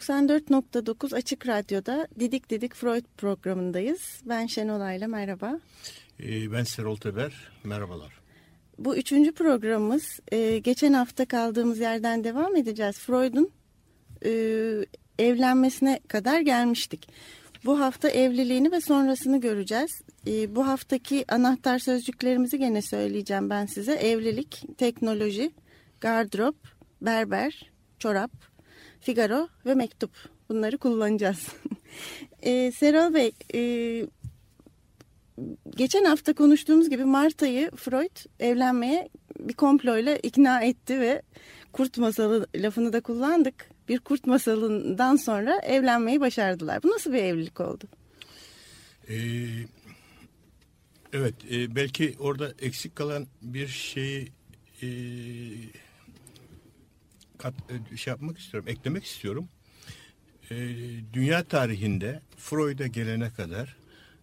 ...94.9 Açık Radyo'da Didik Didik Freud programındayız. Ben Şenol Ayla, merhaba. Ee, ben Serol Teber, merhabalar. Bu üçüncü programımız. Ee, geçen hafta kaldığımız yerden devam edeceğiz. Freud'un e, evlenmesine kadar gelmiştik. Bu hafta evliliğini ve sonrasını göreceğiz. E, bu haftaki anahtar sözcüklerimizi gene söyleyeceğim ben size. Evlilik, teknoloji, gardırop, berber, çorap, Figaro ve mektup. Bunları kullanacağız. e, Serol Bey, e, geçen hafta konuştuğumuz gibi Marta'yı Freud evlenmeye bir komployla ikna etti ve kurt masalı lafını da kullandık. Bir kurt masalından sonra evlenmeyi başardılar. Bu nasıl bir evlilik oldu? Ee, evet, e, belki orada eksik kalan bir şeyi e, kat, e, şey yapmak istiyorum, eklemek istiyorum. E, dünya tarihinde Freud'a gelene kadar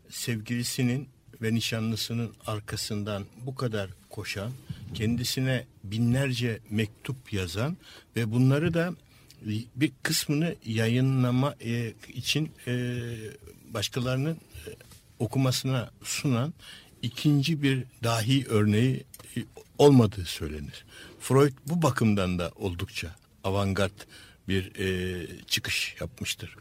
sevgilisinin ve nişanlısının arkasından bu kadar koşan, kendisine binlerce mektup yazan ve bunları da bir kısmını yayınlama e, için e, başkalarının okumasına sunan ikinci bir dahi örneği olmadığı söylenir. Freud bu bakımdan da oldukça avantgard bir e, çıkış yapmıştır.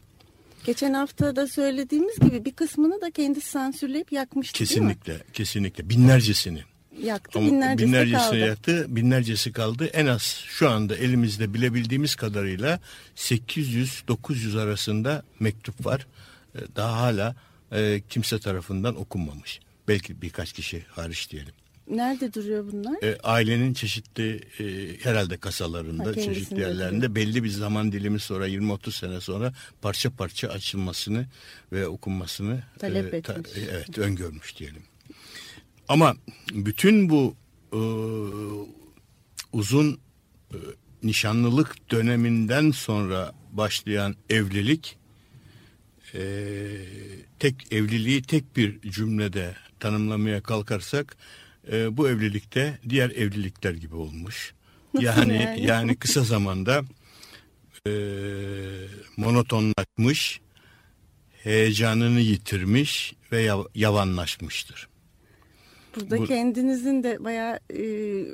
Geçen hafta da söylediğimiz gibi bir kısmını da kendisi sansürleyip yakmıştı Kesinlikle, değil mi? kesinlikle. Binlercesini. Yaktı, Ama binlercesi, binlercesi kaldı. yaktı, binlercesi kaldı. En az şu anda elimizde bilebildiğimiz kadarıyla 800-900 arasında mektup var. Ee, daha hala e, kimse tarafından okunmamış. Belki birkaç kişi hariç diyelim. Nerede duruyor bunlar? E, ailenin çeşitli e, herhalde kasalarında, ha, çeşitli yerlerinde duruyor. belli bir zaman dilimi sonra 20-30 sene sonra parça parça açılmasını ve okunmasını talep e, ta, etmiş. evet öngörmüş diyelim. Ama bütün bu e, uzun e, nişanlılık döneminden sonra başlayan evlilik e, tek evliliği tek bir cümlede tanımlamaya kalkarsak e, bu evlilikte diğer evlilikler gibi olmuş. Yani yani, yani kısa zamanda e, monotonlaşmış, heyecanını yitirmiş ve yavanlaşmıştır. Burada bu, kendinizin de bayağı e,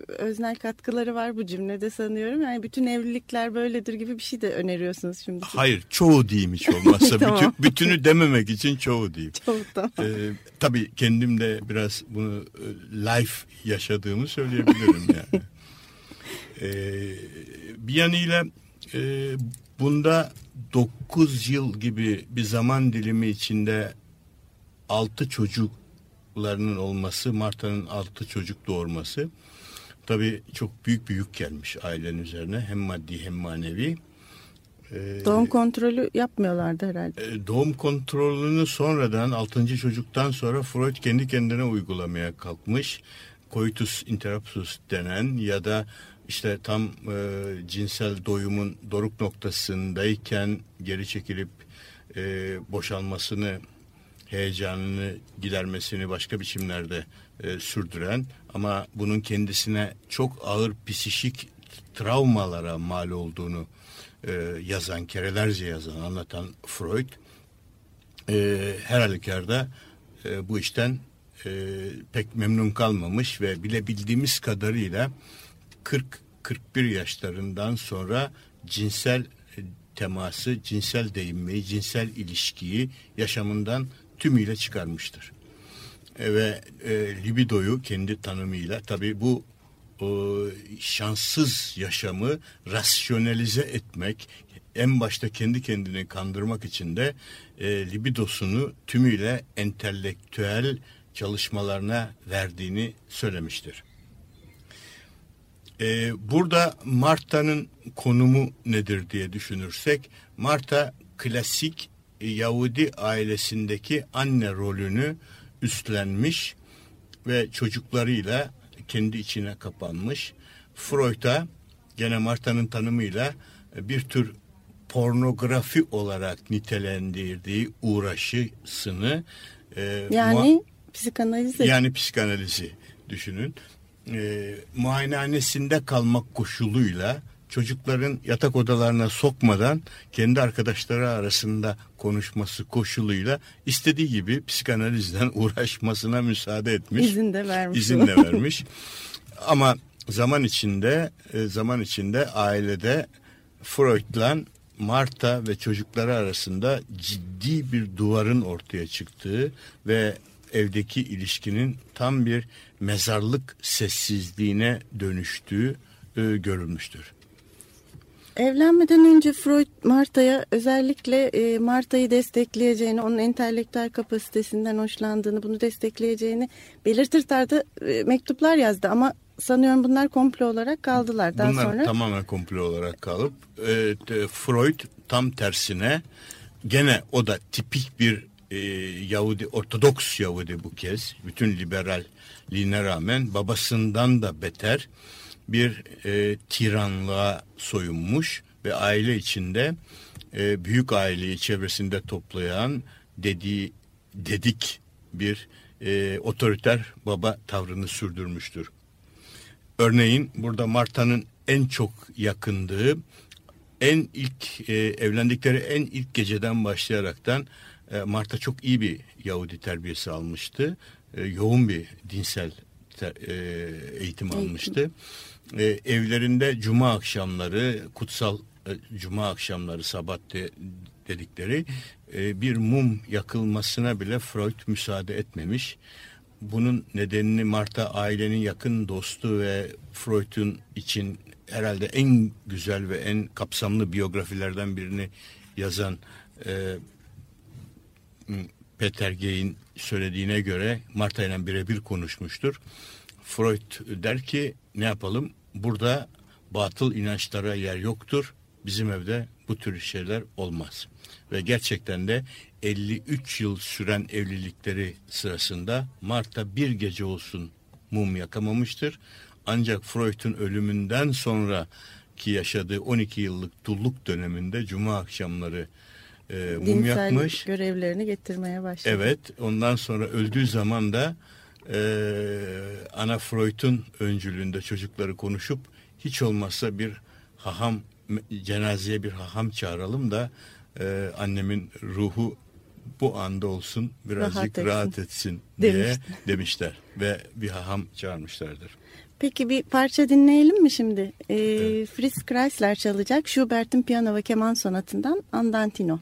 öznel katkıları var bu cümlede sanıyorum. Yani bütün evlilikler böyledir gibi bir şey de öneriyorsunuz şimdi. Hayır çoğu diyeyim hiç olmazsa. tamam. bütün, bütünü dememek için çoğu diyeyim. Çoğu tamam. Ee, tabii kendim de biraz bunu e, life yaşadığımı söyleyebilirim yani. ee, bir yanıyla e, bunda 9 yıl gibi bir zaman dilimi içinde altı çocuk çocuklarının olması, Marta'nın altı çocuk doğurması tabii çok büyük bir yük gelmiş ailenin üzerine hem maddi hem manevi. Ee, doğum kontrolü yapmıyorlardı herhalde. E, doğum kontrolünü sonradan altıncı çocuktan sonra Freud kendi kendine uygulamaya kalkmış. Coitus interruptus denen ya da işte tam e, cinsel doyumun doruk noktasındayken geri çekilip e, boşalmasını heyecanını gidermesini başka biçimlerde e, sürdüren ama bunun kendisine çok ağır psişik travmalara mal olduğunu e, yazan, kerelerce yazan, anlatan Freud e, her halükarda e, bu işten e, pek memnun kalmamış ve bilebildiğimiz kadarıyla 40-41 yaşlarından sonra cinsel e, teması, cinsel değinmeyi, cinsel ilişkiyi yaşamından tümüyle çıkarmıştır. E, ve e, libidoyu kendi tanımıyla tabi bu e, şanssız yaşamı rasyonelize etmek en başta kendi kendini kandırmak için de e, libidosunu tümüyle entelektüel çalışmalarına verdiğini söylemiştir. E, burada Marta'nın konumu nedir diye düşünürsek Marta klasik Yahudi ailesindeki anne rolünü üstlenmiş ve çocuklarıyla kendi içine kapanmış. Freud'a gene Marta'nın tanımıyla bir tür pornografi olarak nitelendirdiği uğraşısını e, yani psikanalizi yani psikanalizi düşünün e, muayenehanesinde kalmak koşuluyla çocukların yatak odalarına sokmadan kendi arkadaşları arasında konuşması koşuluyla istediği gibi psikanalizden uğraşmasına müsaade etmiş. İzin de vermiş. İzin de vermiş. Ama zaman içinde e, zaman içinde ailede Freud'la Marta ve çocukları arasında ciddi bir duvarın ortaya çıktığı ve evdeki ilişkinin tam bir mezarlık sessizliğine dönüştüğü e, görülmüştür. Evlenmeden önce Freud Marta'ya özellikle e, Marta'yı destekleyeceğini, onun entelektüel kapasitesinden hoşlandığını, bunu destekleyeceğini belirtir tarzda e, mektuplar yazdı ama sanıyorum bunlar komplo olarak kaldılar. Daha bunlar sonra... tamamen komplo olarak kalıp e, Freud tam tersine gene o da tipik bir e, Yahudi, Ortodoks Yahudi bu kez. Bütün liberalliğine rağmen babasından da beter bir e, tiranlığa soyunmuş ve aile içinde e, büyük aileyi çevresinde toplayan dediği dedik bir e, otoriter baba tavrını sürdürmüştür. Örneğin burada Marta'nın en çok yakındığı en ilk e, evlendikleri en ilk geceden başlayaraktan e, Marta çok iyi bir Yahudi terbiyesi almıştı. E, yoğun bir dinsel e, eğitim almıştı. E, evlerinde cuma akşamları kutsal e, cuma akşamları sabat de, dedikleri e, bir mum yakılmasına bile Freud müsaade etmemiş. Bunun nedenini Marta ailenin yakın dostu ve Freud'un için herhalde en güzel ve en kapsamlı biyografilerden birini yazan e, Peter Gay'in söylediğine göre Marta ile birebir konuşmuştur. Freud der ki ne yapalım burada batıl inançlara yer yoktur. Bizim evde bu tür şeyler olmaz. Ve gerçekten de 53 yıl süren evlilikleri sırasında Marta bir gece olsun mum yakamamıştır. Ancak Freud'un ölümünden sonra ki yaşadığı 12 yıllık dulluk döneminde cuma akşamları e, mum Dinsel yakmış. görevlerini getirmeye başladı. Evet ondan sonra öldüğü zaman da e, Ana Freud'un öncülüğünde çocukları konuşup hiç olmazsa bir haham cenazeye bir haham çağıralım da e, annemin ruhu bu anda olsun birazcık rahat etsin, rahat etsin diye Demişti. demişler ve bir haham çağırmışlardır. Peki bir parça dinleyelim mi şimdi? Ee, evet. Fritz Kreisler çalacak Schubert'in piyano ve keman sonatından Andantino.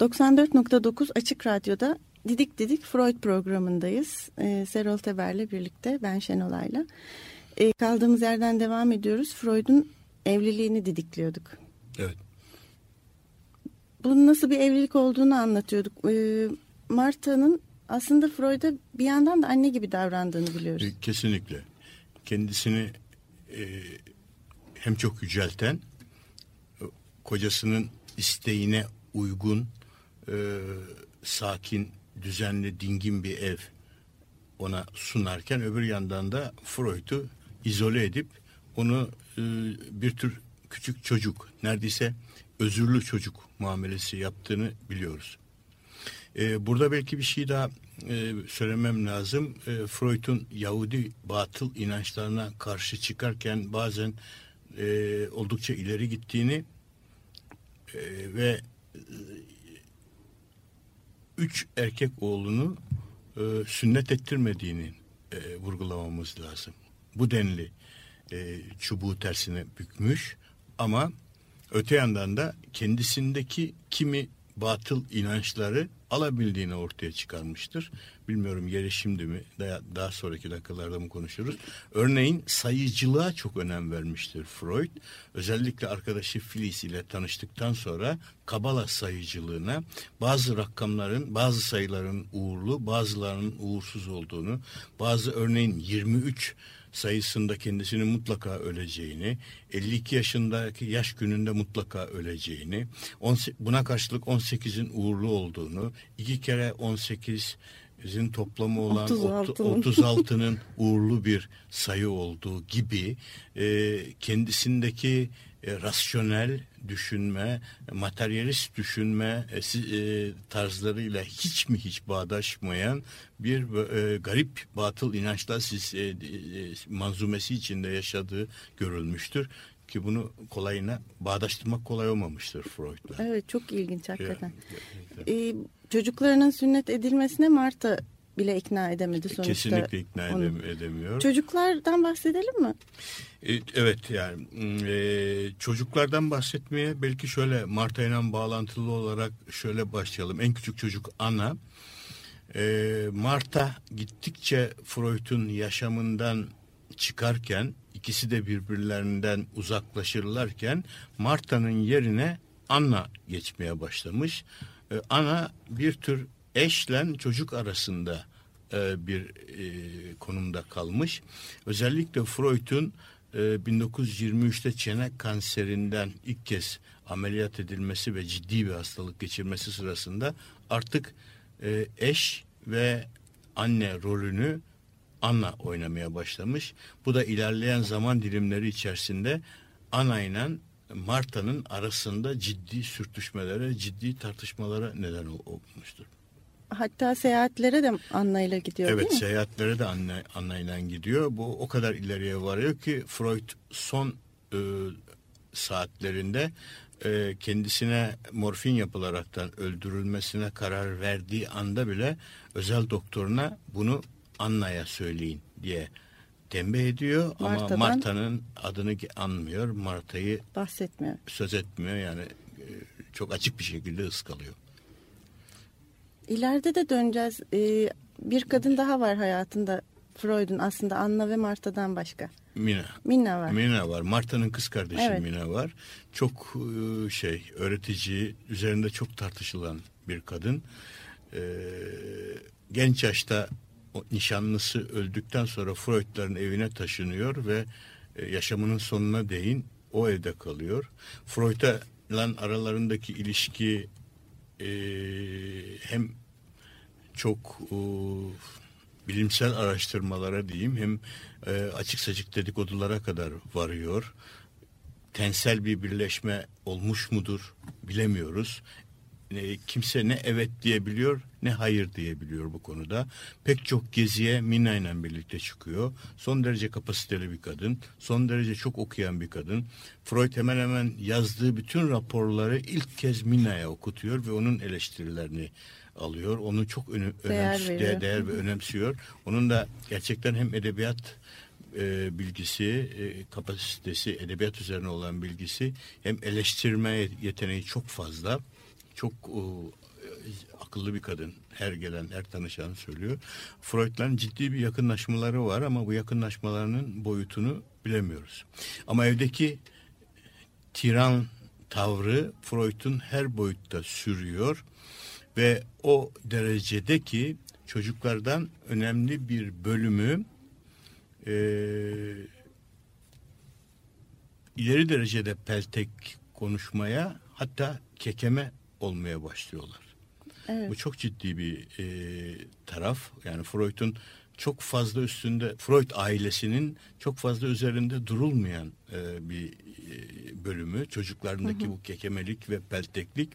94.9 Açık Radyo'da Didik Didik Freud programındayız. Ee, Serol Teber'le birlikte ben Şenolay'la. Ee, kaldığımız yerden devam ediyoruz. Freud'un evliliğini didikliyorduk. Evet. Bunun nasıl bir evlilik olduğunu anlatıyorduk. Ee, Marta'nın aslında Freud'a bir yandan da anne gibi davrandığını biliyoruz. E, Kesinlikle. Kendisini e, hem çok yücelten, e, kocasının isteğine uygun, e, sakin, düzenli, dingin bir ev ona sunarken öbür yandan da Freud'u izole edip onu e, bir tür küçük çocuk, neredeyse özürlü çocuk muamelesi yaptığını biliyoruz. E, burada belki bir şey daha e, söylemem lazım. E, Freud'un Yahudi batıl inançlarına karşı çıkarken bazen e, oldukça ileri gittiğini e, ve e, üç erkek oğlunu e, sünnet ettirmediğini e, vurgulamamız lazım. Bu denli e, çubuğu tersine bükmüş ama öte yandan da kendisindeki kimi batıl inançları alabildiğini ortaya çıkarmıştır. Bilmiyorum yeri şimdi mi daha, daha sonraki dakikalarda mı konuşuruz. Örneğin sayıcılığa çok önem vermiştir Freud. Özellikle arkadaşı Filiz ile tanıştıktan sonra Kabala sayıcılığına bazı rakamların, bazı sayıların uğurlu, bazılarının uğursuz olduğunu, bazı örneğin 23 sayısında kendisini mutlaka öleceğini, 52 yaşındaki yaş gününde mutlaka öleceğini, buna karşılık 18'in uğurlu olduğunu, iki kere 18'in toplamı olan 36'nın 36'nın uğurlu bir sayı olduğu gibi e, kendisindeki e, rasyonel düşünme, materyalist düşünme e, e, tarzlarıyla hiç mi hiç bağdaşmayan bir e, garip batıl inançlar siz, e, e, manzumesi içinde yaşadığı görülmüştür ki bunu kolayına bağdaştırmak kolay olmamıştır Freud'la. Evet çok ilginç hakikaten. Ya, Ee, çocuklarının sünnet edilmesine Marta bile ikna edemedi sonuçta. Kesinlikle ikna onu. edem- edemiyor. Çocuklardan bahsedelim mi? E, Evet yani e, çocuklardan bahsetmeye belki şöyle Marta ile bağlantılı olarak şöyle başlayalım. En küçük çocuk Ana. E, Marta gittikçe Freud'un yaşamından çıkarken ikisi de birbirlerinden uzaklaşırlarken Marta'nın yerine Anna geçmeye başlamış. E, Ana bir tür eşle çocuk arasında e, bir e, konumda kalmış. Özellikle Freud'un e, 1923'te çene kanserinden ilk kez ameliyat edilmesi ve ciddi bir hastalık geçirmesi sırasında artık e, eş ve anne rolünü Anna oynamaya başlamış. Bu da ilerleyen zaman dilimleri içerisinde Anna ile Marta'nın arasında ciddi sürtüşmelere, ciddi tartışmalara neden ol- olmuştur. Hatta seyahatlere de Anna ile gidiyor Evet değil mi? seyahatlere de anne, anneyle gidiyor. Bu o kadar ileriye varıyor ki Freud son e, saatlerinde e, kendisine morfin yapılaraktan öldürülmesine karar verdiği anda bile özel doktoruna bunu Anna'ya söyleyin diye tembih ediyor. Ama Marta'dan- Marta'nın adını anmıyor. Marta'yı Bahsetmiyor. söz etmiyor yani e, çok açık bir şekilde ıskalıyor. İleride de döneceğiz. Ee, bir kadın daha var hayatında Freud'un aslında Anna ve Marta'dan başka. Mina. Minna var. Mina var. Marta'nın kız kardeşi Evet. Mina var. Çok e, şey öğretici, üzerinde çok tartışılan bir kadın. E, genç yaşta nişanlısı öldükten sonra Freud'ların evine taşınıyor ve e, yaşamının sonuna değin o evde kalıyor. Freud'la aralarındaki ilişki e, hem çok e, bilimsel araştırmalara diyeyim hem e, açık saçık dedikodulara kadar varıyor. Tensel bir birleşme olmuş mudur bilemiyoruz. E, kimse ne evet diyebiliyor ne hayır diyebiliyor bu konuda. Pek çok geziye Mina ile birlikte çıkıyor. Son derece kapasiteli bir kadın. Son derece çok okuyan bir kadın. Freud hemen hemen yazdığı bütün raporları ilk kez Mina'ya okutuyor ve onun eleştirilerini alıyor. Onu çok önem, Değer önems- değer, değer ve önemsiyor. Onun da gerçekten hem edebiyat e, bilgisi, e, kapasitesi, edebiyat üzerine olan bilgisi hem eleştirme yeteneği çok fazla. Çok e, akıllı bir kadın. Her gelen, her tanışan söylüyor. Freud'la ciddi bir yakınlaşmaları var ama bu yakınlaşmalarının boyutunu bilemiyoruz. Ama evdeki tiran tavrı Freud'un her boyutta sürüyor ve o derecede ki çocuklardan önemli bir bölümü e, ileri derecede peltek konuşmaya hatta kekeme olmaya başlıyorlar. Evet. Bu çok ciddi bir e, taraf. Yani Freud'un çok fazla üstünde, Freud ailesinin çok fazla üzerinde durulmayan e, bir e, bölümü. Çocuklarındaki bu kekemelik ve pelteklik.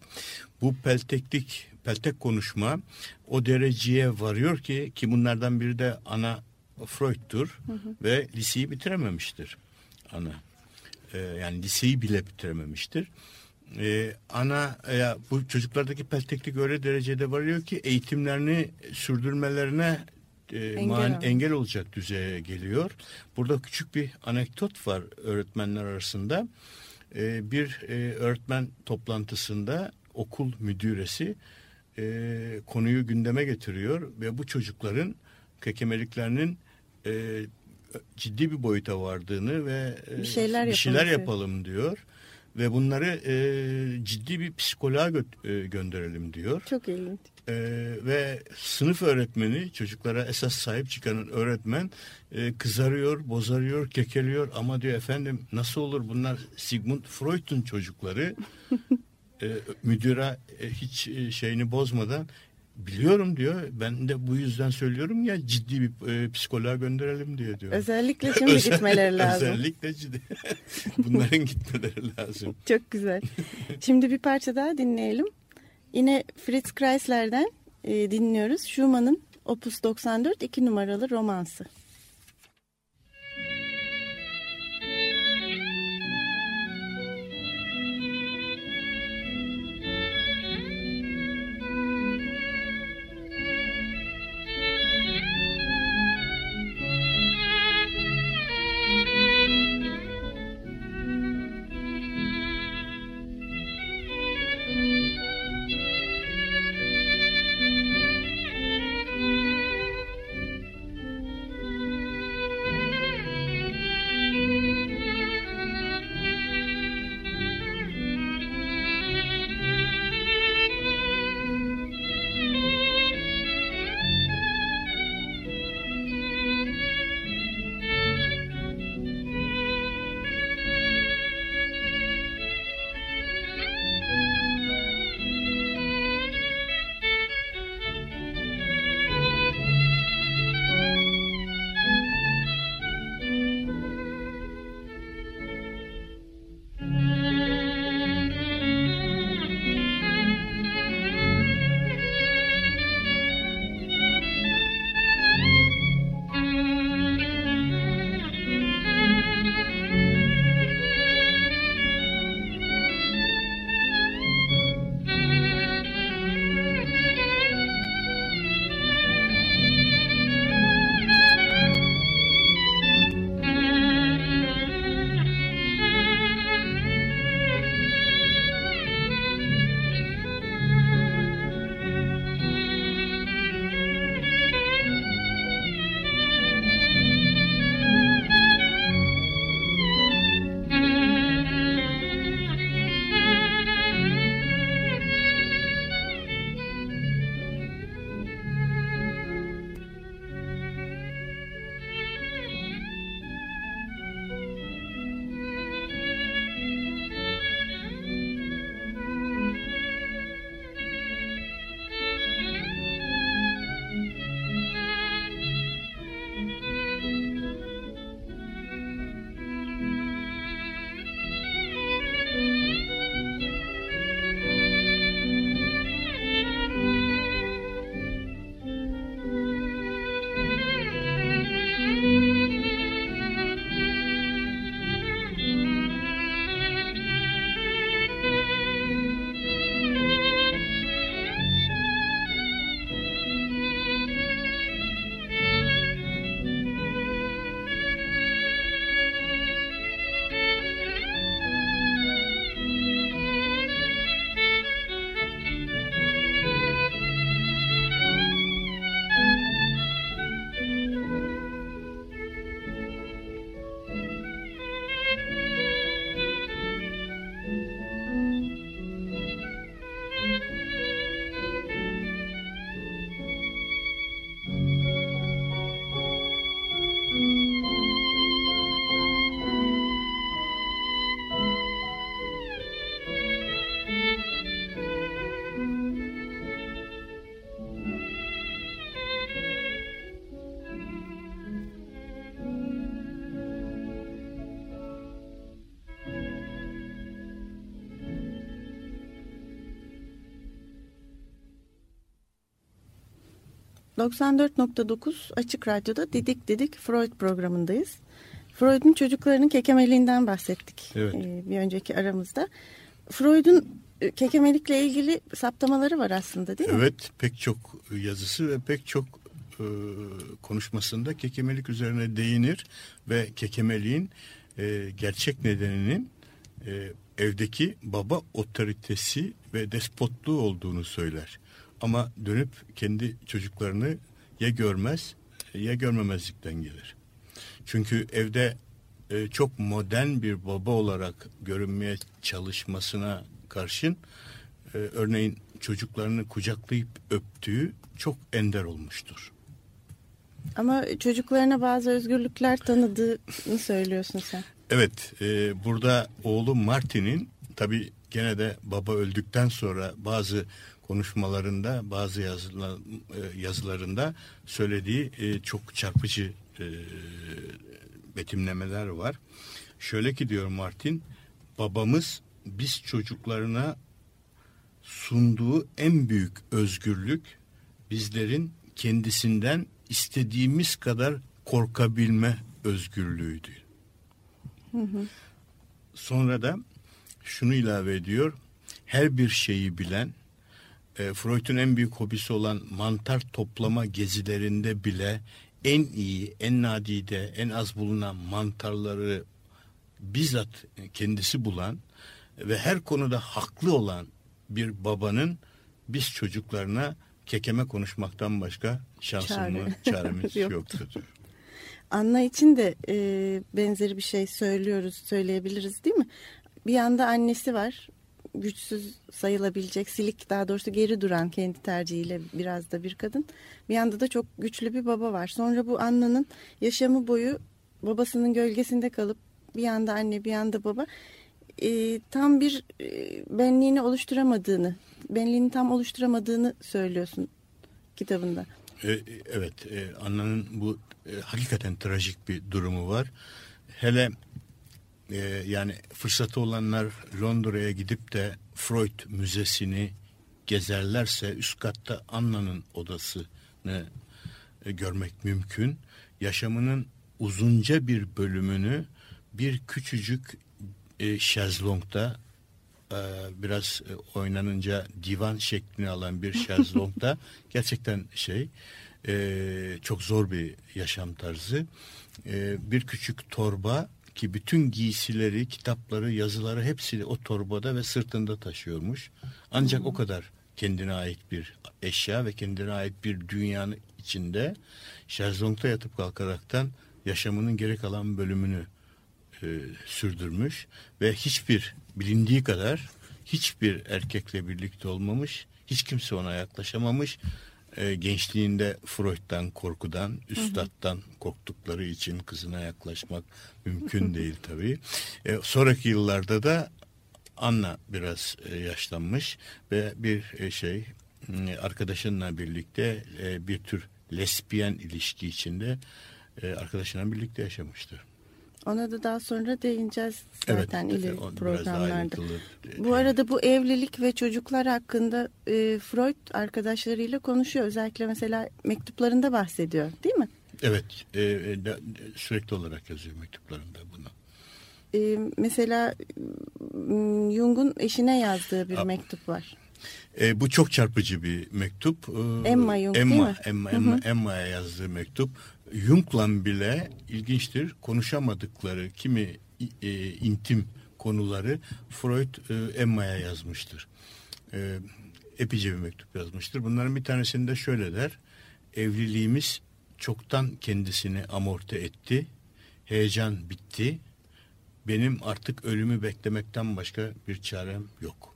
Bu pelteklik, peltek konuşma o dereceye varıyor ki ki bunlardan biri de ana Freud'tur ve liseyi bitirememiştir ana. E, yani liseyi bile bitirememiştir. Ee, ana ya bu çocuklardaki pelteklik öyle derecede varıyor ki eğitimlerini sürdürmelerine e, Engel ol- engel olacak düzeye geliyor. Burada küçük bir anekdot var öğretmenler arasında. Ee, bir e, öğretmen toplantısında okul müdüresi e, konuyu gündeme getiriyor ve bu çocukların kekemeliklerinin e, ciddi bir boyuta vardığını ve e, Bir şeyler bir şeyler yapalım diyor ve bunları e, ciddi bir psikoloğa gö- e, gönderelim diyor. Çok ilginç. E, ve sınıf öğretmeni çocuklara esas sahip çıkanın öğretmen e, kızarıyor, bozarıyor, kekeliyor ama diyor efendim nasıl olur bunlar Sigmund Freud'un çocukları e, müdüre e, hiç e, şeyini bozmadan biliyorum diyor. Ben de bu yüzden söylüyorum ya ciddi bir e, psikoloğa gönderelim diyor diyor. Özellikle şimdi Özel- gitmeleri lazım. Özellikle ciddi. Bunların gitmeleri lazım. Çok güzel. Şimdi bir parça daha dinleyelim. Yine Fritz Kreisler'den e, dinliyoruz. Schumann'ın Opus 94 2 numaralı romansı. 94.9 Açık Radyo'da Didik Didik Freud programındayız. Freud'un çocuklarının kekemeliğinden bahsettik Evet. e, bir önceki aramızda. Freud'un e, kekemelikle ilgili saptamaları var aslında değil mi? Evet pek çok yazısı ve pek çok e, konuşmasında kekemelik üzerine değinir ve kekemeliğin e, gerçek nedeninin e, evdeki baba otoritesi ve despotluğu olduğunu söyler. Ama dönüp kendi çocuklarını ya görmez ya görmemezlikten gelir. Çünkü evde e, çok modern bir baba olarak görünmeye çalışmasına karşın e, örneğin çocuklarını kucaklayıp öptüğü çok ender olmuştur. Ama çocuklarına bazı özgürlükler tanıdığını söylüyorsun sen. Evet, e, burada oğlu Martin'in tabi gene de baba öldükten sonra bazı konuşmalarında, bazı yazılar, e, yazılarında söylediği e, çok çarpıcı e, betimlemeler var. Şöyle ki diyor Martin, babamız biz çocuklarına sunduğu en büyük özgürlük bizlerin kendisinden istediğimiz kadar korkabilme özgürlüğüydü. Sonra da şunu ilave ediyor. Her bir şeyi bilen, e, Freud'un en büyük hobisi olan mantar toplama gezilerinde bile en iyi, en nadide, en az bulunan mantarları bizzat kendisi bulan ve her konuda haklı olan bir babanın biz çocuklarına kekeme konuşmaktan başka şansımız, Çare. çaremiz Yoktu. yoktur. Anna için de e, benzeri bir şey söylüyoruz, söyleyebiliriz değil mi? Bir yanda annesi var, güçsüz sayılabilecek, silik daha doğrusu geri duran kendi tercihiyle biraz da bir kadın. Bir yanda da çok güçlü bir baba var. Sonra bu Anna'nın yaşamı boyu babasının gölgesinde kalıp bir yanda anne bir yanda baba e, tam bir e, benliğini oluşturamadığını, benliğini tam oluşturamadığını söylüyorsun kitabında. E, Evet, e, Anna'nın bu e, hakikaten trajik bir durumu var. Hele e, yani fırsatı olanlar Londra'ya gidip de Freud Müzesi'ni gezerlerse üst katta Anna'nın odasını e, görmek mümkün. Yaşamının uzunca bir bölümünü bir küçücük e, şezlongda e, biraz e, oynanınca divan şeklini alan bir şezlongda gerçekten şey e, çok zor bir yaşam tarzı. E, bir küçük torba ki bütün giysileri, kitapları, yazıları hepsi o torbada ve sırtında taşıyormuş. Ancak o kadar kendine ait bir eşya ve kendine ait bir dünyanın içinde şezlongda yatıp kalkaraktan yaşamının geri kalan bölümünü e, sürdürmüş ve hiçbir bilindiği kadar hiçbir erkekle birlikte olmamış, hiç kimse ona yaklaşamamış. E, gençliğinde Freud'dan korkudan, üstattan korktukları için kızına yaklaşmak mümkün değil tabii. E, sonraki yıllarda da Anna biraz e, yaşlanmış ve bir e, şey arkadaşınla birlikte e, bir tür lesbiyen ilişki içinde e, arkadaşıyla birlikte yaşamıştır. Ona da daha sonra değineceğiz zaten Evet, ileri programlarda. Bu arada bu evlilik ve çocuklar hakkında e, Freud arkadaşlarıyla konuşuyor. Özellikle mesela mektuplarında bahsediyor değil mi? Evet, e, e, sürekli olarak yazıyor mektuplarında bunu. E, mesela Jung'un eşine yazdığı bir Aa. mektup var. E, bu çok çarpıcı bir mektup. E, Emma Jung, Emma, değil mi? Emma. Emma, Emma'ya yazdığı mektup. Jung'la bile ilginçtir konuşamadıkları kimi e, intim konuları Freud e, Emma'ya yazmıştır. E, epeyce bir mektup yazmıştır. Bunların bir tanesinde şöyle der. Evliliğimiz çoktan kendisini amorti etti. Heyecan bitti. Benim artık ölümü beklemekten başka bir çarem yok.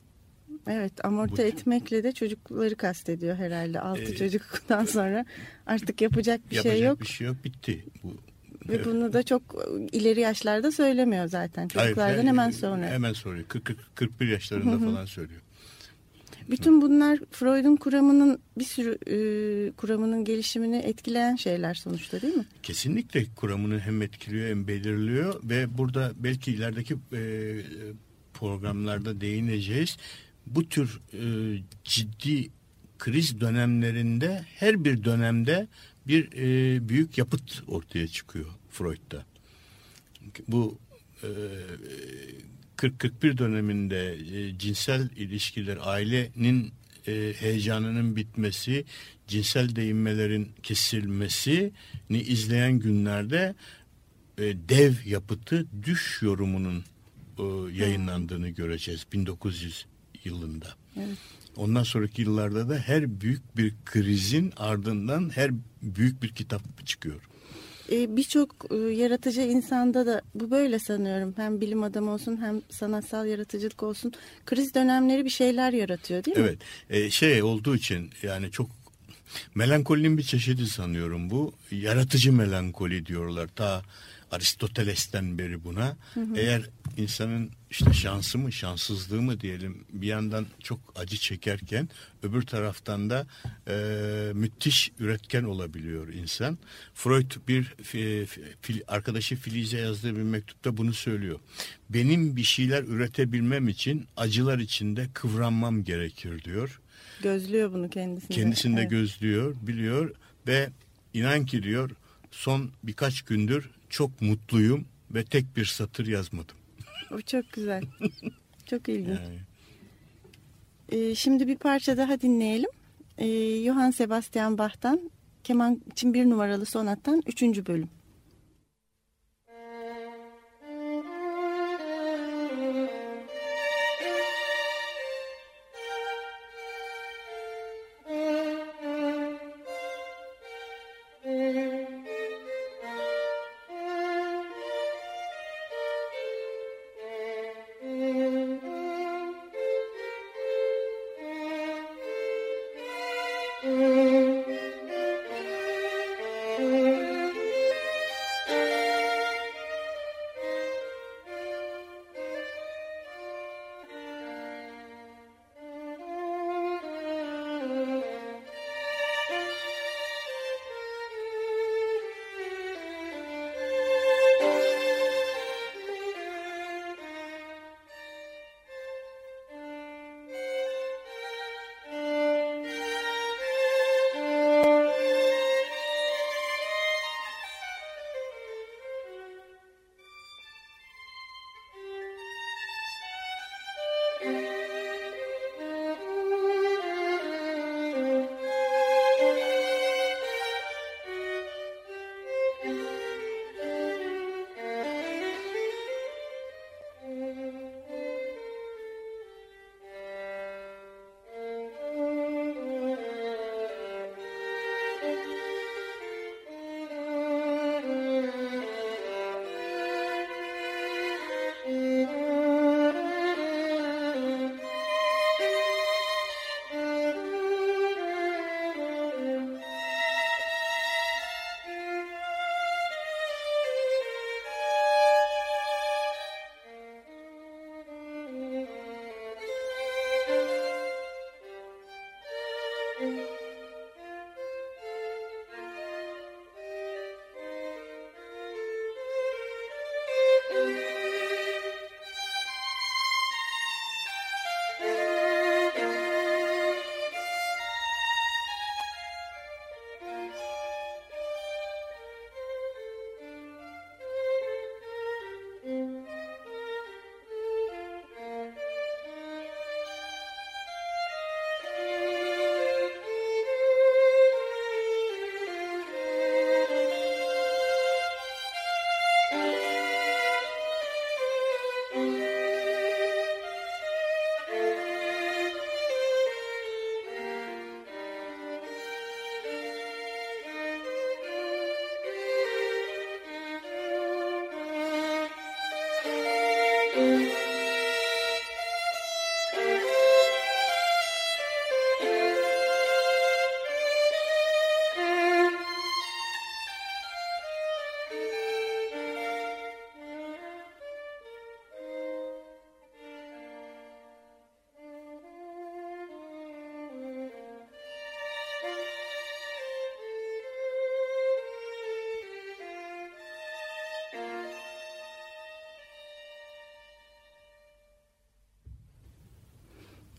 Evet amorti Bu- etmekle de çocukları kastediyor herhalde. Altı Ee, çocuktan sonra artık yapacak bir Yapacak şey yok. bir şey yok bitti. Bu, Ve Evet. bunu da çok ileri yaşlarda söylemiyor zaten. Çocuklardan hayır, hemen sonra. Hemen. 40, 40, 41 yaşlarında falan söylüyor. Bütün bunlar Freud'un kuramının bir sürü e, kuramının gelişimini etkileyen şeyler sonuçta değil mi? Kesinlikle kuramını hem etkiliyor hem belirliyor ve burada belki ilerideki e, programlarda değineceğiz. Bu tür e, ciddi kriz dönemlerinde her bir dönemde bir e, büyük yapıt ortaya çıkıyor Freud'da. Bu e, 40-41 döneminde e, cinsel ilişkiler ailenin e, heyecanının bitmesi, cinsel değinmelerin kesilmesini izleyen günlerde e, dev yapıtı düş yorumunun e, yayınlandığını göreceğiz 1900 yılında. Evet. Ondan sonraki yıllarda da her büyük bir krizin ardından her büyük bir kitap çıkıyor. E, Birçok e, yaratıcı insanda da bu böyle sanıyorum. Hem bilim adamı olsun hem sanatsal yaratıcılık olsun. Kriz dönemleri bir şeyler yaratıyor değil mi? Evet. E, şey olduğu için yani çok melankolinin bir çeşidi sanıyorum bu. Yaratıcı melankoli diyorlar. Ta Aristoteles'ten beri buna. Hı hı. Eğer insanın işte şansı mı şanssızlığı mı diyelim bir yandan çok acı çekerken öbür taraftan da e, müthiş üretken olabiliyor insan. Freud bir fi, fi, arkadaşı Filiz'e yazdığı bir mektupta bunu söylüyor. Benim bir şeyler üretebilmem için acılar içinde kıvranmam gerekir diyor. Gözlüyor bunu kendisinde. Kendisinde evet. gözlüyor, biliyor ve inan ki diyor son birkaç gündür çok mutluyum ve tek bir satır yazmadım. O çok güzel. çok ilginç. Yani. Ee, şimdi bir parça daha dinleyelim. Ee, Johann Sebastian Bach'tan keman için bir numaralı sonattan üçüncü bölüm.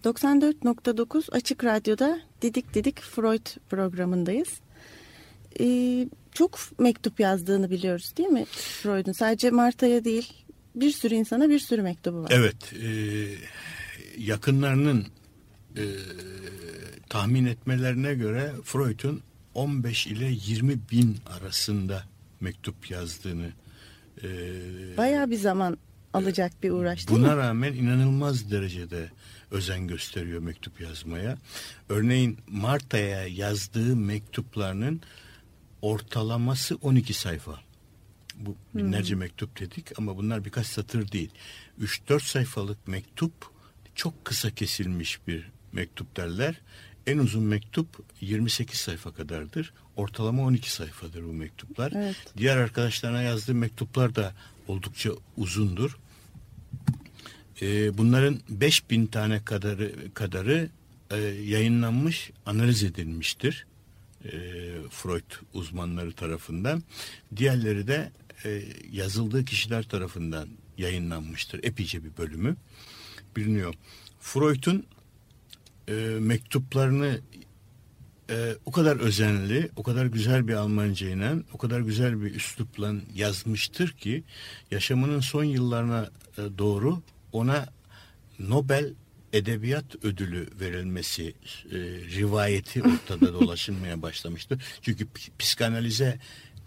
94.9 Açık Radyo'da Didik Didik Freud programındayız. Ee, çok mektup yazdığını biliyoruz değil mi Freud'un? Sadece Marta'ya değil bir sürü insana bir sürü mektubu var. Evet. E, yakınlarının e, tahmin etmelerine göre Freud'un 15 ile 20 bin arasında mektup yazdığını e, Bayağı bir zaman alacak bir uğraş değil Buna mi? rağmen inanılmaz derecede özen gösteriyor mektup yazmaya. Örneğin Marta'ya yazdığı mektuplarının ortalaması 12 sayfa. Bu binlerce mektup dedik ama bunlar birkaç satır değil. 3-4 sayfalık mektup çok kısa kesilmiş bir mektup derler. En uzun mektup 28 sayfa kadardır. Ortalama 12 sayfadır bu mektuplar. Evet. Diğer arkadaşlarına yazdığı mektuplar da oldukça uzundur. Ee, bunların 5000 tane kadarı kadarı e, yayınlanmış, analiz edilmiştir. E, Freud uzmanları tarafından. Diğerleri de e, yazıldığı kişiler tarafından yayınlanmıştır. Epeyce bir bölümü biliniyor. Freud'un e, mektuplarını e, o kadar özenli, o kadar güzel bir Almancayla, o kadar güzel bir üslupla yazmıştır ki yaşamının son yıllarına e, doğru ona Nobel Edebiyat Ödülü verilmesi e, rivayeti ortada dolaşılmaya başlamıştı. Çünkü psikanalize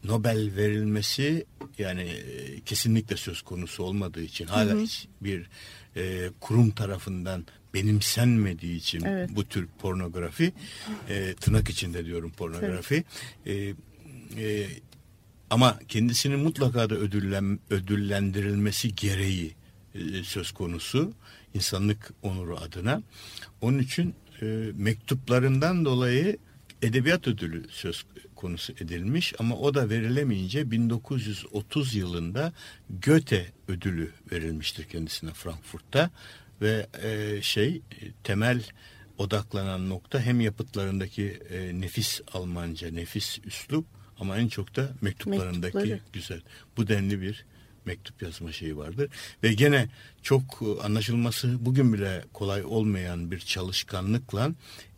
Nobel verilmesi yani e, kesinlikle söz konusu olmadığı için hala hiç bir e, kurum tarafından benimsenmediği için Evet. bu tür pornografi e, tırnak içinde diyorum pornografi e, e, ama kendisinin mutlaka da ödüllen, ödüllendirilmesi gereği e, söz konusu insanlık onuru adına. Onun için e, mektuplarından dolayı edebiyat ödülü söz konusu edilmiş ama o da verilemeyince 1930 yılında Goethe ödülü verilmiştir kendisine Frankfurt'ta ve e, şey e, temel odaklanan nokta hem yapıtlarındaki e, nefis Almanca, nefis üslup ama en çok da mektuplarındaki Mektupları. güzel. Bu denli bir mektup yazma şeyi vardır. Ve gene çok e, anlaşılması bugün bile kolay olmayan bir çalışkanlıkla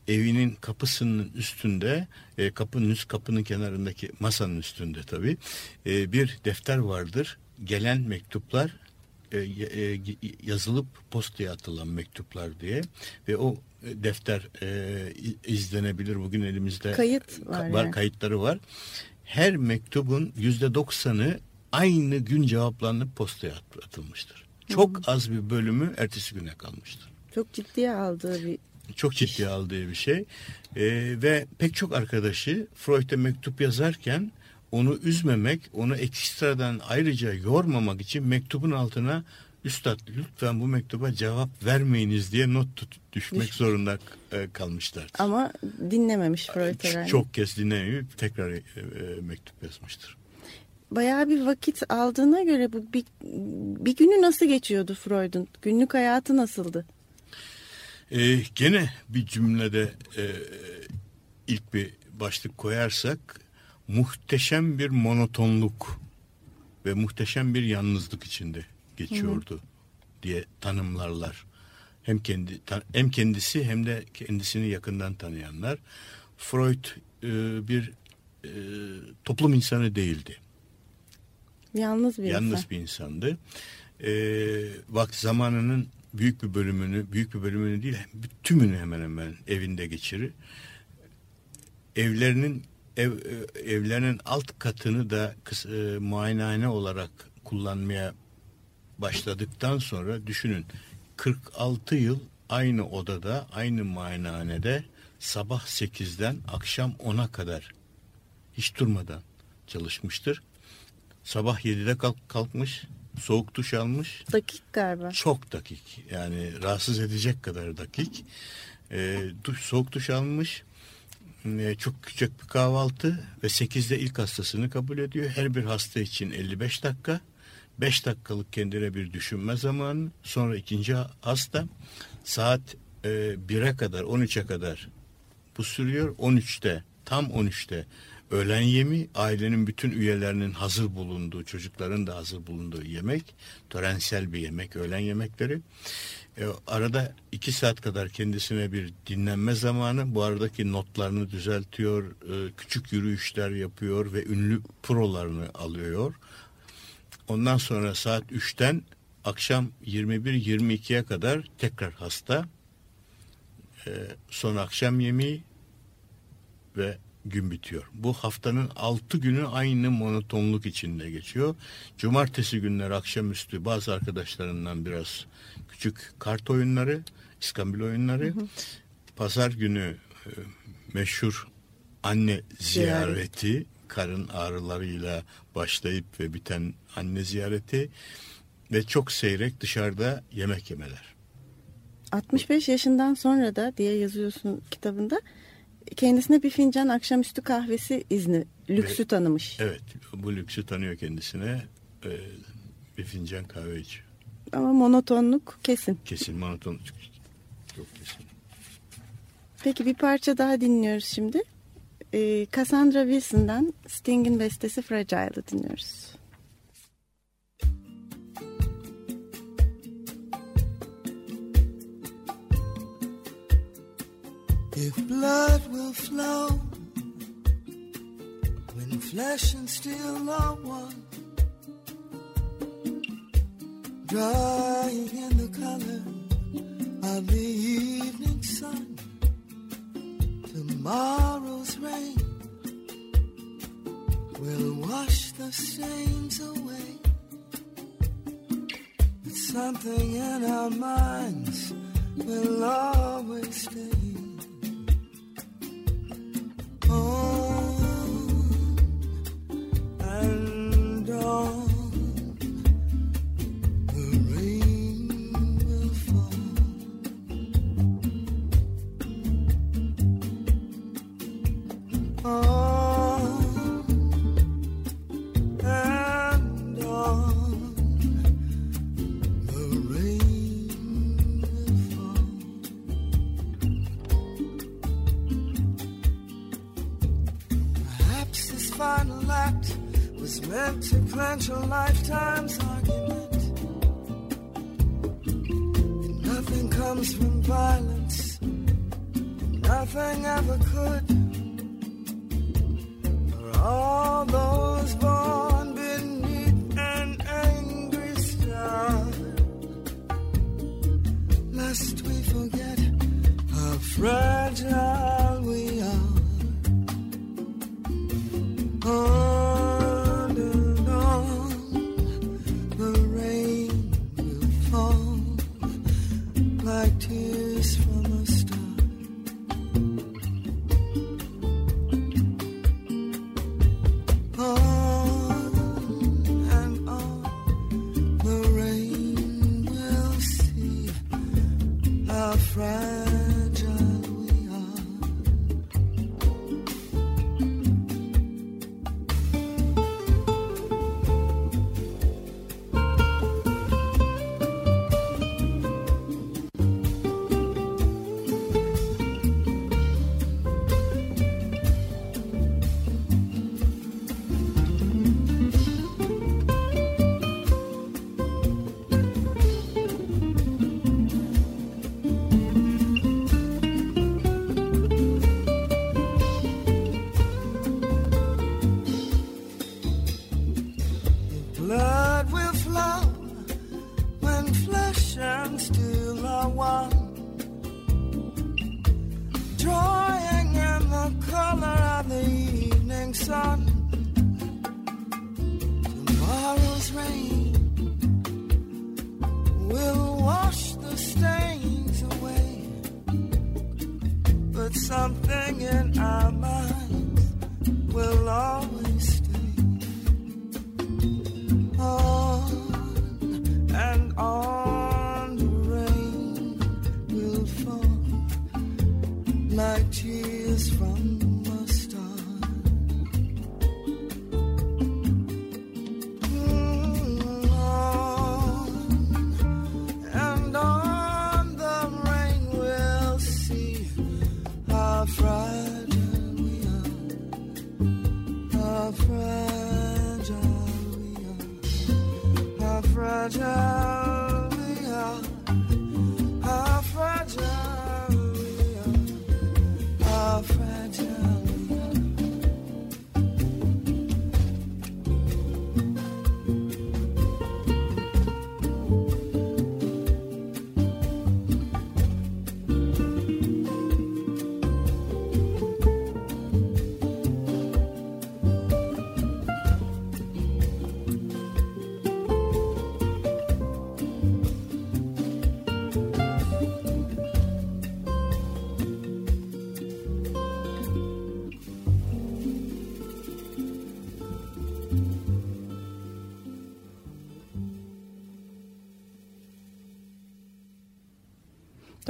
evinin kapısının üstünde e, kapının üst kapının kenarındaki masanın üstünde tabii e, bir defter vardır. Gelen mektuplar e, e, yazılıp postaya atılan mektuplar diye ve o e, defter e, izlenebilir bugün elimizde Kayıt var var yani. kayıtları var. Her mektubun yüzde doksanı aynı gün cevaplanıp postaya at- atılmıştır. Çok az bir bölümü ertesi güne kalmıştır. Çok ciddiye aldığı bir Çok ciddiye aldığı bir şey. Ee, ve pek çok arkadaşı Freud'e mektup yazarken onu üzmemek, onu ekstradan ayrıca yormamak için mektubun altına Üstad lütfen bu mektuba cevap vermeyiniz diye not tut, düşmek Düşmüş. zorunda e, kalmışlar. ama dinlememiş Freud herhalde. Çok kez dinlemeyip tekrar e, e, mektup yazmıştır. Bayağı bir vakit aldığına göre bu bir, bir günü nasıl geçiyordu Freud'un? Günlük hayatı nasıldı? Ee, gene bir cümlede e, ilk bir başlık koyarsak muhteşem bir monotonluk ve muhteşem bir yalnızlık içinde geçiyordu diye tanımlarlar. Hem kendi hem kendisi hem de kendisini yakından tanıyanlar. Freud e, bir e, toplum insanı değildi. Yalnız bir Yalnız insan. bir insandı. Ee, bak zamanının büyük bir bölümünü, büyük bir bölümünü değil, tümünü hemen hemen evinde geçirir. Evlerinin ev, e, evlerinin alt katını da e, muayenehane olarak kullanmaya başladıktan sonra düşünün 46 yıl aynı odada, aynı muayenehanede sabah 8'den akşam 10'a kadar hiç durmadan çalışmıştır. Sabah 7'de kalk, kalkmış, soğuk duş almış. Dakik galiba. Çok dakik yani rahatsız edecek kadar dakik. Ee, duş, soğuk duş almış. Ee, çok küçük bir kahvaltı ve 8'de ilk hastasını kabul ediyor. Her bir hasta için 55 dakika. 5 dakikalık kendine bir düşünme zamanı. Sonra ikinci hasta saat e, 1'e kadar 13'e kadar bu sürüyor. 13'te tam 13'te öğlen yemi ailenin bütün üyelerinin hazır bulunduğu çocukların da hazır bulunduğu yemek törensel bir yemek öğlen yemekleri e, arada iki saat kadar kendisine bir dinlenme zamanı bu aradaki notlarını düzeltiyor e, küçük yürüyüşler yapıyor ve ünlü prolarını alıyor. Ondan sonra saat 3'ten akşam 21-22'ye kadar tekrar hasta. E, son akşam yemeği ve gün bitiyor. Bu haftanın altı günü aynı monotonluk içinde geçiyor. Cumartesi günleri akşamüstü bazı arkadaşlarından biraz küçük kart oyunları, iskambil oyunları. Hı hı. Pazar günü e, meşhur anne ziyareti, Ziyaret. karın ağrılarıyla başlayıp ve biten anne ziyareti ve çok seyrek dışarıda yemek yemeler. 65 yaşından sonra da diye yazıyorsun kitabında kendisine bir fincan akşamüstü kahvesi izni, lüksü Ve, tanımış. Evet, bu lüksü tanıyor kendisine. Ee, bir fincan kahve içiyor. Ama monotonluk kesin. Kesin monotonluk. Çok kesin. Peki bir parça daha dinliyoruz şimdi. Ee, Cassandra Wilson'dan Sting'in bestesi Fragile'ı dinliyoruz. If blood will flow when flesh and steel are one, drying in the color of the evening sun, tomorrow's rain will wash the stains away. But something in our minds will always stay home. to light.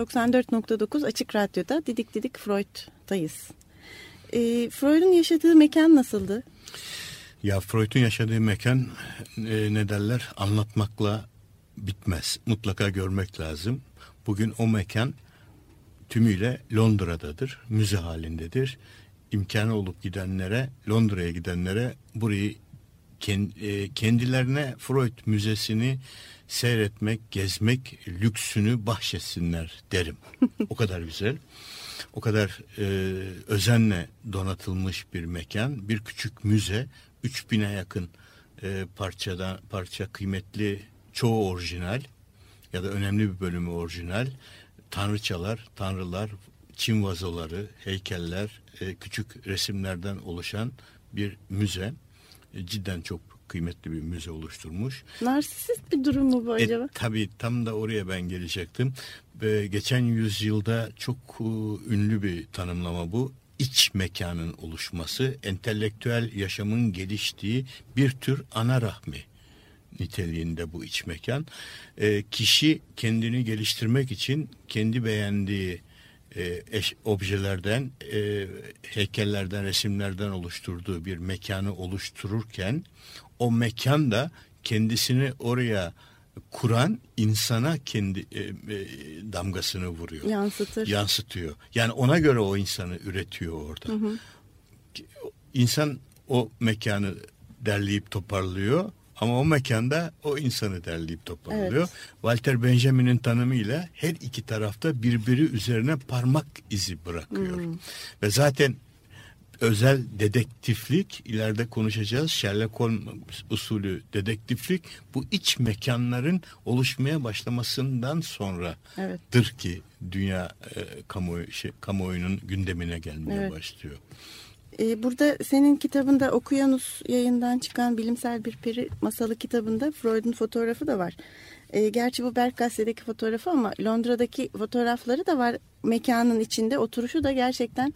...94.9 Açık Radyo'da Didik Didik Freud'dayız. Ee, Freud'un yaşadığı mekan nasıldı? Ya Freud'un yaşadığı mekan e, ne derler anlatmakla bitmez. Mutlaka görmek lazım. Bugün o mekan tümüyle Londra'dadır. Müze halindedir. İmkanı olup gidenlere, Londra'ya gidenlere burayı e, kendilerine Freud Müzesi'ni seyretmek, gezmek lüksünü bahşetsinler derim. o kadar güzel. O kadar e, özenle donatılmış bir mekan, bir küçük müze, 3000'e yakın e, parçadan parça kıymetli, çoğu orijinal ya da önemli bir bölümü orijinal. Tanrıçalar, tanrılar, çim vazoları, heykeller, e, küçük resimlerden oluşan bir müze. E, cidden çok kıymetli bir müze oluşturmuş. Narsisist bir durum mu bu E, acaba? tabii tam da oraya ben gelecektim. Ve geçen yüzyılda çok e, ünlü bir tanımlama bu. İç mekanın oluşması, entelektüel yaşamın geliştiği bir tür ana rahmi niteliğinde bu iç mekan. E, kişi kendini geliştirmek için kendi beğendiği e, eş, objelerden, e, heykellerden, resimlerden oluşturduğu bir mekanı oluştururken o mekan da kendisini oraya kuran insana kendi e, e, damgasını vuruyor. Yansıtır. Yansıtıyor. Yani ona göre o insanı üretiyor orada. İnsan o mekanı derleyip toparlıyor ama o mekanda o insanı derleyip toparlıyor. Evet. Walter Benjamin'in tanımıyla her iki tarafta birbiri üzerine parmak izi bırakıyor. Ve zaten özel dedektiflik ileride konuşacağız. Sherlock Holmes usulü dedektiflik bu iç mekanların oluşmaya başlamasından sonradır ki dünya e, kamuoyu şey, kamuoyunun gündemine gelmeye Evet. başlıyor. Ee, burada senin kitabında Okuyanus yayından çıkan bilimsel bir peri masalı kitabında Freud'un fotoğrafı da var. Ee, gerçi bu Berggasse'deki fotoğrafı ama Londra'daki fotoğrafları da var. Mekanın içinde oturuşu da gerçekten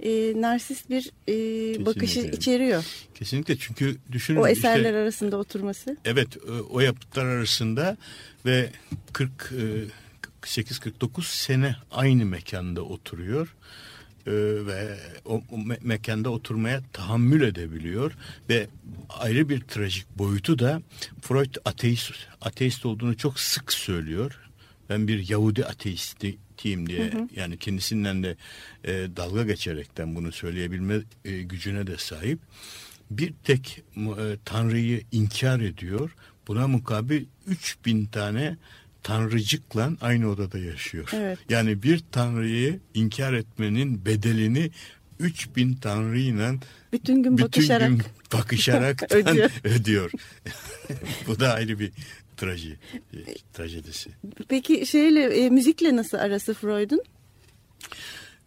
e, narsist bir e, bakışı içeriyor. Kesinlikle çünkü düşünün O işte- eserler arasında oturması. Evet e, o yapıtlar arasında ve 48-49 sene aynı mekanda oturuyor E, ve o, o me- mekanda oturmaya tahammül edebiliyor ve ayrı bir trajik boyutu da Freud ateist, ateist olduğunu çok sık söylüyor. Ben bir Yahudi ateistiyim diye yani kendisinden de e, dalga geçerekten bunu söyleyebilme e, gücüne de sahip bir tek e, tanrıyı inkar ediyor. Buna mukabil 3000 tane tanrıcıkla aynı odada yaşıyor. Evet. Yani bir tanrıyı inkar etmenin bedelini 3000 tanrıyla Bütün gün bütün bakışarak gün bakışarak Ödüyor. ödüyor. Bu da ayrı bir traji, trajedisi. Peki şeyle e, müzikle nasıl arası Freud'un?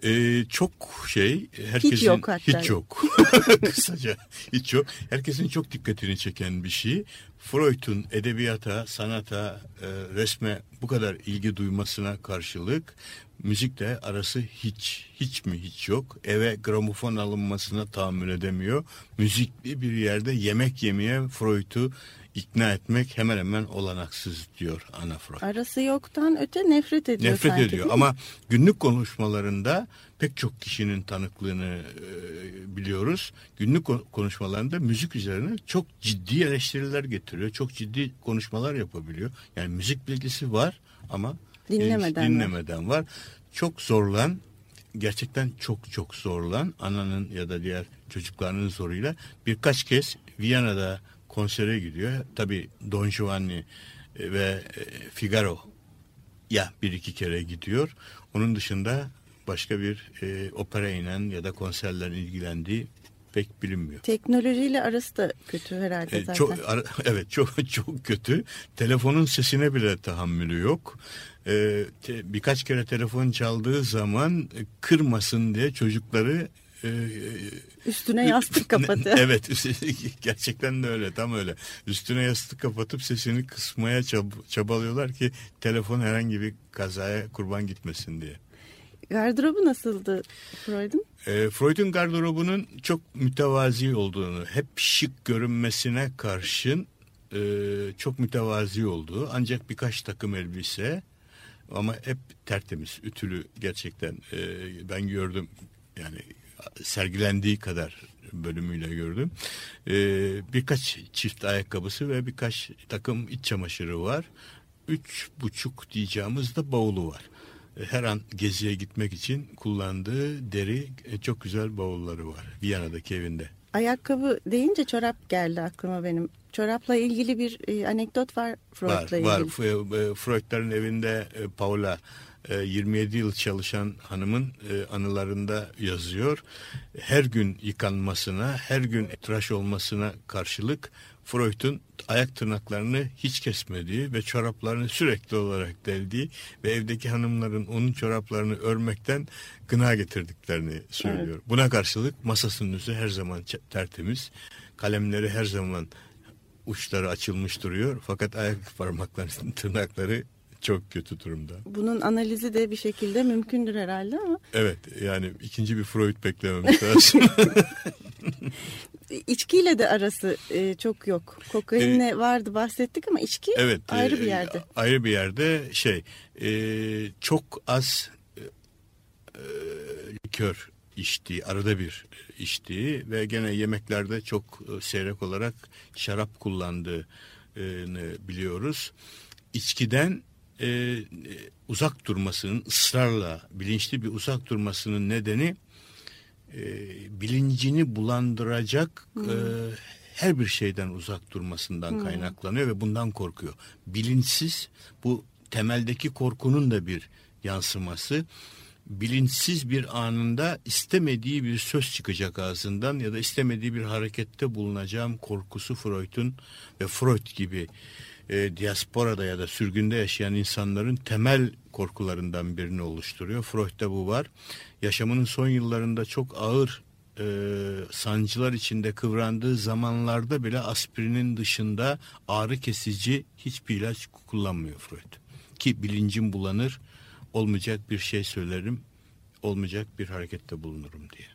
Ee, çok şey herkesin yok hatta. hiç yok. Kısaca hiç yok. Herkesin çok dikkatini çeken bir şey. Freud'un edebiyata sanata e, resme bu kadar ilgi duymasına karşılık müzikle arası hiç hiç mi hiç yok. Eve gramofon alınmasına tahammül edemiyor. Müzikli bir yerde yemek yemeye Freud'u ikna etmek hemen hemen olanaksız diyor Ana Freud. Arası yoktan öte nefret ediyor Nefret sanki, ediyor ama günlük konuşmalarında pek çok kişinin tanıklığını e, biliyoruz. Günlük ko- konuşmalarında müzik üzerine çok ciddi eleştiriler getiriyor. Çok ciddi konuşmalar yapabiliyor. Yani müzik bilgisi var ama Dinlemeden var. dinlemeden var. Çok zorlan gerçekten çok çok zorlan ananın ya da diğer çocuklarının zoruyla birkaç kez Viyana'da konsere gidiyor. Tabii Don Giovanni E, ve e, Figaro ya bir iki kere gidiyor. Onun dışında başka bir e, opera inen ya da konserlerin ilgilendiği pek bilinmiyor. Teknolojiyle arası da kötü herhalde E, zaten. çok ara- evet çok çok kötü. Telefonun sesine bile tahammülü yok. E, te- birkaç kere telefon çaldığı zaman e, kırmasın diye çocukları e, Üstüne yastık kapatı. evet gerçekten de öyle tam öyle. Üstüne yastık kapatıp sesini kısmaya çab- çabalıyorlar ki telefon herhangi bir kazaya kurban gitmesin diye. Gardırobu nasıldı Freud'un? E, Freud'un gardırobunun çok mütevazi olduğunu, hep şık görünmesine karşın e, çok mütevazi olduğu ancak birkaç takım elbise ama hep tertemiz, ütülü gerçekten e, ben gördüm yani sergilendiği kadar bölümüyle gördüm. E, birkaç çift ayakkabısı ve birkaç takım iç çamaşırı var. Üç buçuk diyeceğimiz de bavulu var her an geziye gitmek için kullandığı deri e, çok güzel bavulları var Viyana'daki evinde. Ayakkabı deyince çorap geldi aklıma benim. Çorapla ilgili bir e, anekdot var Var, Freud'la ilgili. var. F- e, Freud'ların evinde e, Paula 27 yıl çalışan hanımın e, anılarında yazıyor. Her gün yıkanmasına, her gün tıraş olmasına karşılık Freud'un ayak tırnaklarını hiç kesmediği ve çoraplarını sürekli olarak deldiği ve evdeki hanımların onun çoraplarını örmekten gına getirdiklerini söylüyor. Buna karşılık masasının üstü her zaman tertemiz. Kalemleri her zaman uçları açılmış duruyor. Fakat ayak parmaklarının tırnakları çok kötü durumda. Bunun analizi de bir şekilde mümkündür herhalde ama Evet yani ikinci bir Freud beklememiş lazım. içkiyle de arası e, çok yok. Kokainle vardı bahsettik ama içki evet. ayrı e, bir yerde. Ayrı bir yerde şey e, çok az e, e, likör içtiği arada bir içtiği ve gene yemeklerde çok e, seyrek olarak şarap kullandığını biliyoruz. İçkiden e, uzak durmasının ısrarla bilinçli bir uzak durmasının nedeni e, bilincini bulandıracak e, her bir şeyden uzak durmasından kaynaklanıyor ve bundan korkuyor. Bilinçsiz bu temeldeki korkunun da bir yansıması. Bilinçsiz bir anında istemediği bir söz çıkacak ağzından ya da istemediği bir harekette bulunacağım korkusu Freud'un ve Freud gibi e, diasporada ya da sürgünde yaşayan insanların temel korkularından birini oluşturuyor. Freud'da bu var. Yaşamının son yıllarında çok ağır e, sancılar içinde kıvrandığı zamanlarda bile aspirinin dışında ağrı kesici hiçbir ilaç kullanmıyor Freud. Ki bilincim bulanır, olmayacak bir şey söylerim, olmayacak bir harekette bulunurum diye.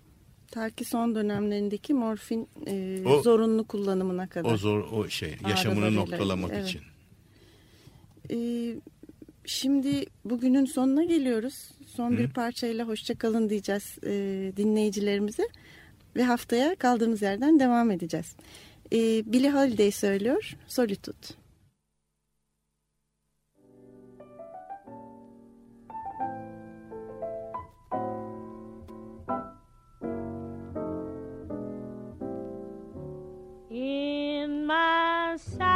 Ta ki son dönemlerindeki morfin e, O- zorunlu kullanımına kadar. O zor o şey yaşamını noktalamak evet. için. E, şimdi bugünün sonuna geliyoruz. Son bir parçayla hoşça kalın diyeceğiz e, dinleyicilerimize. Ve haftaya kaldığımız yerden devam edeceğiz. E, Billie Holiday söylüyor Solitude. My solitude,